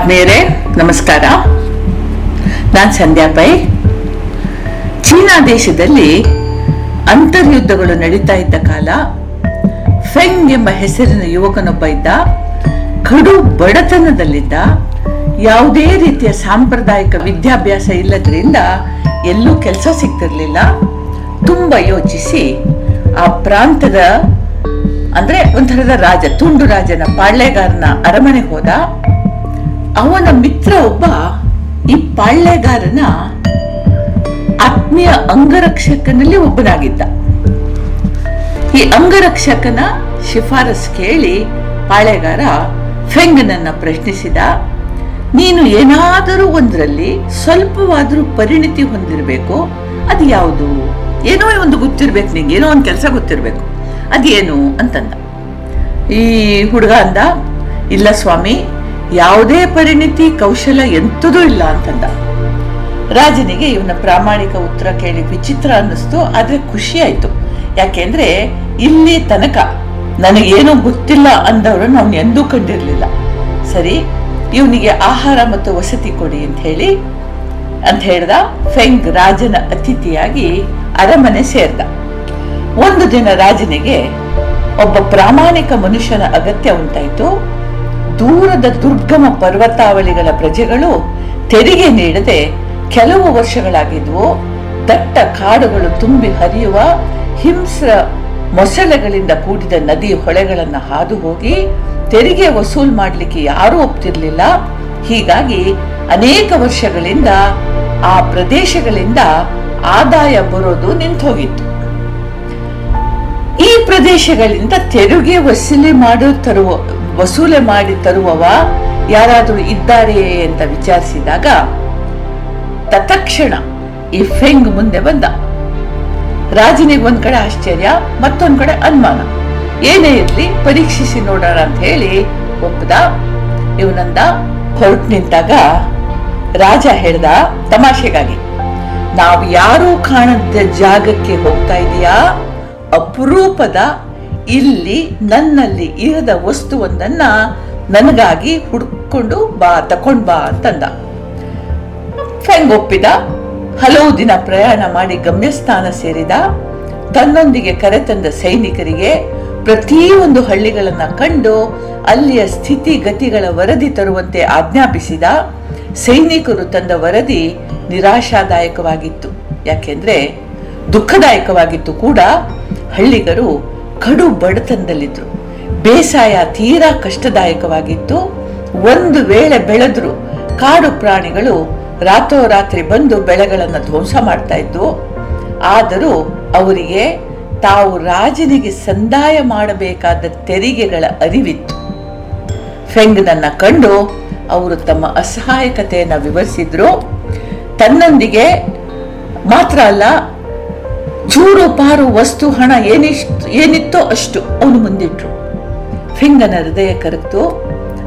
ಆತ್ಮೀಯರೇ, ನಮಸ್ಕಾರ. ನಾನು ಸಂಧ್ಯಾ ಪೈ. ಚೀನಾ ದೇಶದಲ್ಲಿ ಅಂತರ್ಯುದ್ಧಗಳು ನಡೀತಾ ಇದ್ದ ಕಾಲ, ಫೆಂಗ್ ಎಂಬ ಹೆಸರಿನ ಯುವಕನೊಬ್ಬ ಇದ್ದ, ಕಡು ಬಡತನದಲ್ಲಿದ್ದ, ಯಾವುದೇ ರೀತಿಯ ಸಾಂಪ್ರದಾಯಿಕ ವಿದ್ಯಾಭ್ಯಾಸ ಇಲ್ಲದ್ರಿಂದ ಎಲ್ಲೂ ಕೆಲಸ ಸಿಗ್ತಿರ್ಲಿಲ್ಲ. ತುಂಬ ಯೋಚಿಸಿ ಆ ಪ್ರಾಂತದ ಅಂದ್ರೆ ಒಂಥರದ ರಾಜ, ತುಂಡು ರಾಜನ ಪಾಳ್ಯಗಾರನ ಅರಮನೆಗೆ ಹೋದ. ಅವನ ಮಿತ್ರ ಒಬ್ಬ ಈ ಪಾಳ್ಯಗಾರನ ಆತ್ಮೀಯ ಅಂಗರಕ್ಷಕನಲ್ಲಿ ಒಬ್ಬನಾಗಿದ್ದ. ಈ ಅಂಗರಕ್ಷಕನ ಶಿಫಾರಸ್ ಕೇಳಿ ಪಾಳೆಗಾರ ಫೆಂಗನನ್ನ ಪ್ರಶ್ನಿಸಿದ, ನೀನು ಏನಾದರೂ ಒಂದರಲ್ಲಿ ಸ್ವಲ್ಪವಾದರೂ ಪರಿಣಿತಿ ಹೊಂದಿರಬೇಕು, ಅದು ಯಾವುದು? ಏನೋ ಒಂದು ಗೊತ್ತಿರ್ಬೇಕು ನಿಂಗೆ, ಏನೋ ಒಂದು ಕೆಲಸ ಗೊತ್ತಿರಬೇಕು, ಅದೇನು? ಅಂತಂದ. ಈ ಹುಡುಗ ಅಂದ, ಇಲ್ಲ ಸ್ವಾಮಿ ಯಾವುದೇ ಪರಿಣಿತಿ, ಕೌಶಲ ಎಂಥದೂ ಇಲ್ಲ ಅಂತಂದ. ರಾಜನಿಗೆ ಇವನ ಪ್ರಾಮಾಣಿಕ ಉತ್ತರ ಕೇಳಿ ವಿಚಿತ್ರ ಅನ್ನಿಸ್ತು, ಆದ್ರೆ ಖುಷಿ ಆಯ್ತು. ಯಾಕೆಂದ್ರೆ ಇಲ್ಲಿ ತನಕ ನನಗೇನು ಗೊತ್ತಿಲ್ಲ ಅಂದವರು ಅವನು ಎಂದೂ ಕಂಡಿರಲಿಲ್ಲ. ಸರಿ, ಇವನಿಗೆ ಆಹಾರ ಮತ್ತು ವಸತಿ ಕೊಡಿ ಅಂತ ಹೇಳಿ, ಅಂತ ಹೇಳ್ದ. ಫೆಂಗ್ ರಾಜನ ಅತಿಥಿಯಾಗಿ ಅರಮನೆ ಸೇರ್ದ. ಒಂದು ದಿನ ರಾಜನಿಗೆ ಒಬ್ಬ ಪ್ರಾಮಾಣಿಕ ಮನುಷ್ಯನ ಅಗತ್ಯ ಉಂಟಾಯಿತು. ದೂರದ ದುರ್ಗಮ ಪರ್ವತಾವಳಿಗಳ ಪ್ರಜೆಗಳು ತೆರಿಗೆ ನೀಡದೆ ಕೆಲವು ವರ್ಷಗಳಾಗಿದ್ವು, ದಟ್ಟ ಕಾಡುಗಳು ತುಂಬಿ ಹರಿಯುವ ಹಿಂಸ್ರ ಮೊಸಳೆಗಳಿಂದ ಕೂಡಿದ ನದಿ ಹೊಳೆಗಳನ್ನ ಹಾದು ಹೋಗಿ ತೆರಿಗೆ ವಸೂಲ್ ಮಾಡಲಿಕ್ಕೆ ಯಾರೂ ಒಪ್ತಿರ್ಲಿಲ್ಲ. ಹೀಗಾಗಿ ಅನೇಕ ವರ್ಷಗಳಿಂದ ಆ ಪ್ರದೇಶಗಳಿಂದ ಆದಾಯ ಬರೋದು ನಿಂತೋಗಿತ್ತು. ಈ ಪ್ರದೇಶಗಳಿಂದ ತೆರಿಗೆ ವಸೂಲಿ ಮಾಡುತ್ತರುವ ತರುವ ವಸೂಲೆ ಮಾಡಿ ತರುವವ ಯಾರಾದರೂ ಇದ್ದಾರೆಯೇ ಅಂತ ವಿಚಾರಿಸಿದಾಗ, ತತ್ಕ್ಷಣ ಈ ಫೆಂಗ್ ಮುಂದೆ ಬಂದ. ರಾಜನಿಗೆ ಒಂದ್ ಕಡೆ ಆಶ್ಚರ್ಯ, ಮತ್ತೊಂದ್ ಕಡೆ ಅನುಮಾನ. ಏನೇ ಇರ್ಲಿ, ಪರೀಕ್ಷಿಸಿ ನೋಡೋಣ ಅಂತ ಹೇಳಿ ಒಪ್ಪದ. ಇವನಂದ ಹೊರಟು ನಿಂತಾಗ ರಾಜ ಹೇಳ್ದ, ತಮಾಷೆಗಾಗಿ, ನಾವು ಯಾರೂ ಕಾಣದ ಜಾಗಕ್ಕೆ ಹೋಗ್ತಾ ಇದೀಯಾ? ಅಪರೂಪದ ಇಲ್ಲಿ ನನ್ನಲ್ಲಿ ಇರದ ವಸ್ತುವೊಂದನ್ನ ನನಗಾಗಿ ಹುಡ್ಕೊಂಡು ಬಾ, ತಕೊಂಡ್ ಬಾ ಅಂತಂದ. ಫೆಂಗ್ ಒಪ್ಪಿದ ಹಲವು ದಿನ ಪ್ರಯಾಣ ಮಾಡಿ ಗಮ್ಯಸ್ಥಾನ ಸೇರಿದ. ತನ್ನೊಂದಿಗೆ ಕರೆತಂದ ಸೈನಿಕರಿಗೆ ಪ್ರತಿಯೊಂದು ಹಳ್ಳಿಗಳನ್ನ ಕಂಡು ಅಲ್ಲಿಯ ಸ್ಥಿತಿಗತಿಗಳ ವರದಿ ತರುವಂತೆ ಆಜ್ಞಾಪಿಸಿದ. ಸೈನಿಕರು ತಂದ ವರದಿ ನಿರಾಶಾದಾಯಕವಾಗಿತ್ತು. ಯಾಕೆಂದ್ರೆ ದುಃಖದಾಯಕವಾಗಿತ್ತು ಕೂಡ. ಹಳ್ಳಿಗರು ಕಡು ಬಡತನದಲ್ಲಿದ್ರು. ಬೇಸಾಯ ತೀರಾ ಕಷ್ಟದಾಯಕವಾಗಿತ್ತು. ಒಂದು ವೇಳೆ ಬೆಳೆದ್ರು, ಕಾಡು ಪ್ರಾಣಿಗಳು ರಾತ್ರೋರಾತ್ರಿ ಬಂದು ಬೆಳೆಗಳನ್ನು ಧ್ವಂಸ ಮಾಡ್ತಾ ಇದ್ವು. ಆದರೂ ಅವರಿಗೆ ತಾವು ರಾಜನಿಗೆ ಸಂದಾಯ ಮಾಡಬೇಕಾದ ತೆರಿಗೆಗಳ ಅರಿವಿತ್ತು. ಫೆಂಗ್ನನ್ನ ಕಂಡು ಅವರು ತಮ್ಮ ಅಸಹಾಯಕತೆಯನ್ನು ವಿವರಿಸಿದ್ರು. ತನ್ನೊಂದಿಗೆ ಮಾತ್ರ ಅಲ್ಲ ಚೂರು ಪಾರು ವಸ್ತು ಹಣ ಏನಿಷ್ಟು ಏನಿತ್ತೋ ಅಷ್ಟು ಅವನು ಮುಂದಿಟ್ರು. ಫಿಂಗನ ಹೃದಯ ಕರಗ್ತು.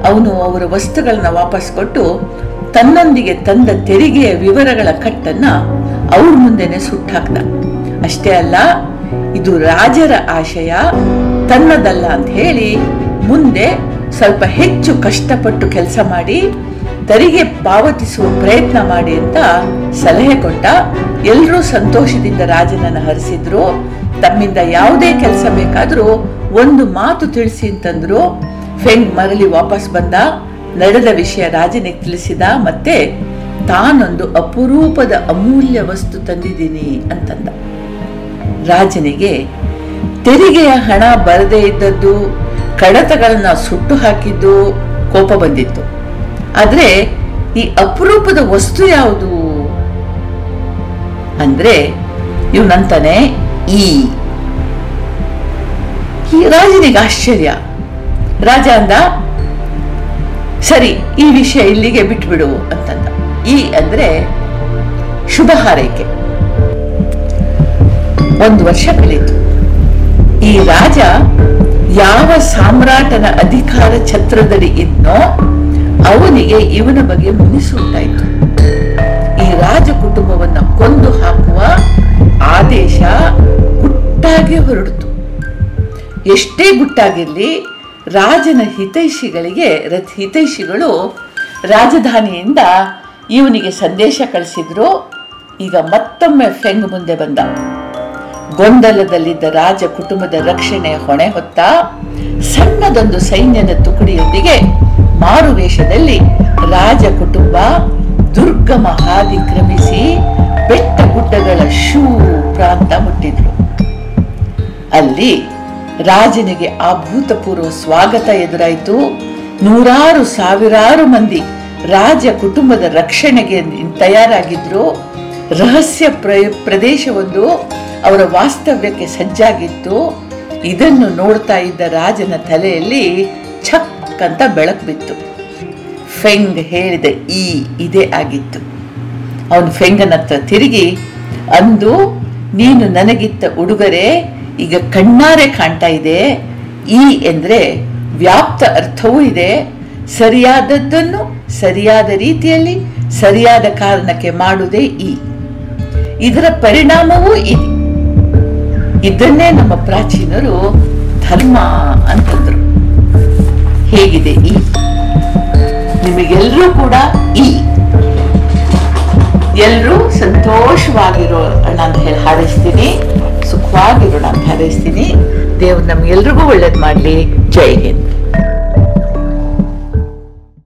ಅವನು ಅವರ ವಸ್ತುಗಳನ್ನ ವಾಪಸ್ ಕೊಟ್ಟು ತನ್ನೊಂದಿಗೆ ತಂದ ತೆರಿಗೆಯ ವಿವರಗಳ ಕಟ್ಟನ್ನ ಅವ್ರ ಮುಂದೆನೆ ಸುಟ್ಟಾಕ್ದ ಅಷ್ಟೇ ಅಲ್ಲ, ಇದು ರಾಜರ ಆಶಯ, ತನ್ನದಲ್ಲ ಅಂತ ಹೇಳಿ ಮುಂದೆ ಸ್ವಲ್ಪ ಹೆಚ್ಚು ಕಷ್ಟಪಟ್ಟು ಕೆಲಸ ಮಾಡಿ ತೆರಿಗೆ ಪಾವತಿಸುವ ಪ್ರಯತ್ನ ಮಾಡಿ ಅಂತ ಸಲಹೆ ಕೊಟ್ಟ. ಎಲ್ಲರೂ ಸಂತೋಷದಿಂದ ರಾಜನನ್ನು ಹರಿಸಿದ್ರು. ತಮ್ಮಿಂದ ಯಾವುದೇ ಕೆಲಸ ಬೇಕಾದರೂ ಒಂದು ಮಾತು ತಿಳಿಸಿ ಅಂತಂದ್ರು. ಫೆಂಗ್ ಮರಳಿ ವಾಪಸ್ ಬಂದ. ನಡೆದ ವಿಷಯ ರಾಜನಿಗೆ ತಿಳಿಸಿದ. ಮತ್ತೆ ತಾನೊಂದು ಅಪರೂಪದ ಅಮೂಲ್ಯ ವಸ್ತು ತಂದಿದ್ದೀನಿ ಅಂತಂದ. ರಾಜನಿಗೆ, ತೆರಿಗೆಯ ಹಣ ಬರದೇ ಇದ್ದದ್ದು, ಕಡತಗಳನ್ನು ಸುಟ್ಟು ಹಾಕಿದ್ದು ಕೋಪ ಬಂದಿತ್ತು. ಆದ್ರೆ ಈ ಅಪರೂಪದ ವಸ್ತು ಯಾವುದು? ಅಂದ್ರೆ ಇವನಂತಾನೆ ಈ. ಈ ರಾಜನಿಗೆ ಆಶ್ಚರ್ಯ. ರಾಜ ಅಂದ, ಸರಿ, ಈ ವಿಷಯ ಇಲ್ಲಿಗೆ ಬಿಟ್ಬಿಡು ಅಂತಂದ. ಈ ಅಂದ್ರೆ ಶುಭ ಹಾರೈಕೆ. ಒಂದು ವರ್ಷ ಕಳೀತು ಈ ರಾಜ ಯಾವ ಸಾಮ್ರಾಟನ ಅಧಿಕಾರ ಛತ್ರದಲ್ಲಿ ಇದ್ನೋ ಅವನಿಗೆ ಇವನ ಬಗ್ಗೆ ಮುನಿಸುಂಟಾಯಿತು ಈ ರಾಜ ಕುಟುಂಬವನ್ನ ಕೊಂದು ಹಾಕುವ ಆದೇಶ ಗುಟ್ಟಾಗಿ ಹೊರಡಿತು ಎಷ್ಟೇ ಗುಟ್ಟಾಗಿರಲಿ, ರಾಜನ ಹಿತೈಷಿಗಳಿಗೆ ಹಿತೈಷಿಗಳು ರಾಜಧಾನಿಯಿಂದ ಇವನಿಗೆ ಸಂದೇಶ ಕಳಿಸಿದ್ರು. ಈಗ ಮತ್ತೊಮ್ಮೆ ಫೆಂಗ್ ಮುಂದೆ ಬಂದ. ಗೊಂದಲದಲ್ಲಿದ್ದ ರಾಜ ಕುಟುಂಬದ ರಕ್ಷಣೆ ಹೊಣೆ ಹೊತ್ತ ಸಣ್ಣದೊಂದು ಸೈನ್ಯದ ತುಕಡಿಯೊಂದಿಗೆ ಮಾರುವೇಷದಲ್ಲಿ ರಾಜ ಕುಟುಂಬ ದುರ್ಗಮ ಹಾದಿ ಕ್ರಮಿಸಿ ಬೆಟ್ಟ ಗುಡ್ಡಗಳ ಶೂ ಪ್ರಾಂತ ಮುಟ್ಟಿದ್ರು. ಅಲ್ಲಿ ರಾಜನಿಗೆ ಅಭೂತಪೂರ್ವ ಸ್ವಾಗತ ಎದುರಾಯಿತು. ನೂರಾರು ಸಾವಿರಾರು ಮಂದಿ ರಾಜ ಕುಟುಂಬದ ರಕ್ಷಣೆಗೆ ತಯಾರಾಗಿದ್ರು. ರಹಸ್ಯ ಪ್ರ, ಪ್ರದೇಶವೊಂದು ಅವರ ವಾಸ್ತವ್ಯಕ್ಕೆ ಸಜ್ಜಾಗಿತ್ತು. ಇದನ್ನು ನೋಡ್ತಾ ಇದ್ದ ರಾಜನ ತಲೆಯಲ್ಲಿ ಛಕ್ ಅಂತ ಬೆಳಕು ಬಿತ್ತು. ಫೆಂಗ್ ಹೇಳಿದ, ಈ, ಇದೇ ಆಗಿತ್ತು. ಅವನು ಫೆಂಗನ ಹತ್ರ ತಿರುಗಿ, ಅಂದು ನೀನು ನನಗಿತ್ತ ಉಡುಗೊರೆ ಈಗ ಕಣ್ಣಾರೆ ಕಾಣ್ತಾ ಇದೆ. ಈ ಎಂದ್ರೆ ವ್ಯಾಪ್ತ ಅರ್ಥವೂ ಇದೆ. ಸರಿಯಾದದ್ದನ್ನು ಸರಿಯಾದ ರೀತಿಯಲ್ಲಿ ಸರಿಯಾದ ಕಾರಣಕ್ಕೆ ಮಾಡುವುದೇ ಈ. ಇದರ ಪರಿಣಾಮವೂ ಇದೆ. ಇದನ್ನೇ ನಮ್ಮ ಪ್ರಾಚೀನರು ಧರ್ಮ ಅಂತಂದ್ರು. ಹೇಗಿದೆ ಈ? ನಿಮಗೆಲ್ಲರೂ ಕೂಡ ಈ. ಎಲ್ಲರೂ ಸಂತೋಷವಾಗಿರೋಣ ಅಂತ ಹೇಳಿ ಹಾರೈಸ್ತೀನಿ. ಸುಖವಾಗಿರೋಣ ಅಂತ ಹಾರೈಸ್ತೀನಿ. ದೇವ್ರು ನಮ್ಗೆಲ್ರಿಗೂ ಒಳ್ಳೇದು ಮಾಡಲಿ. ಜೈ ಹಿಂದ್.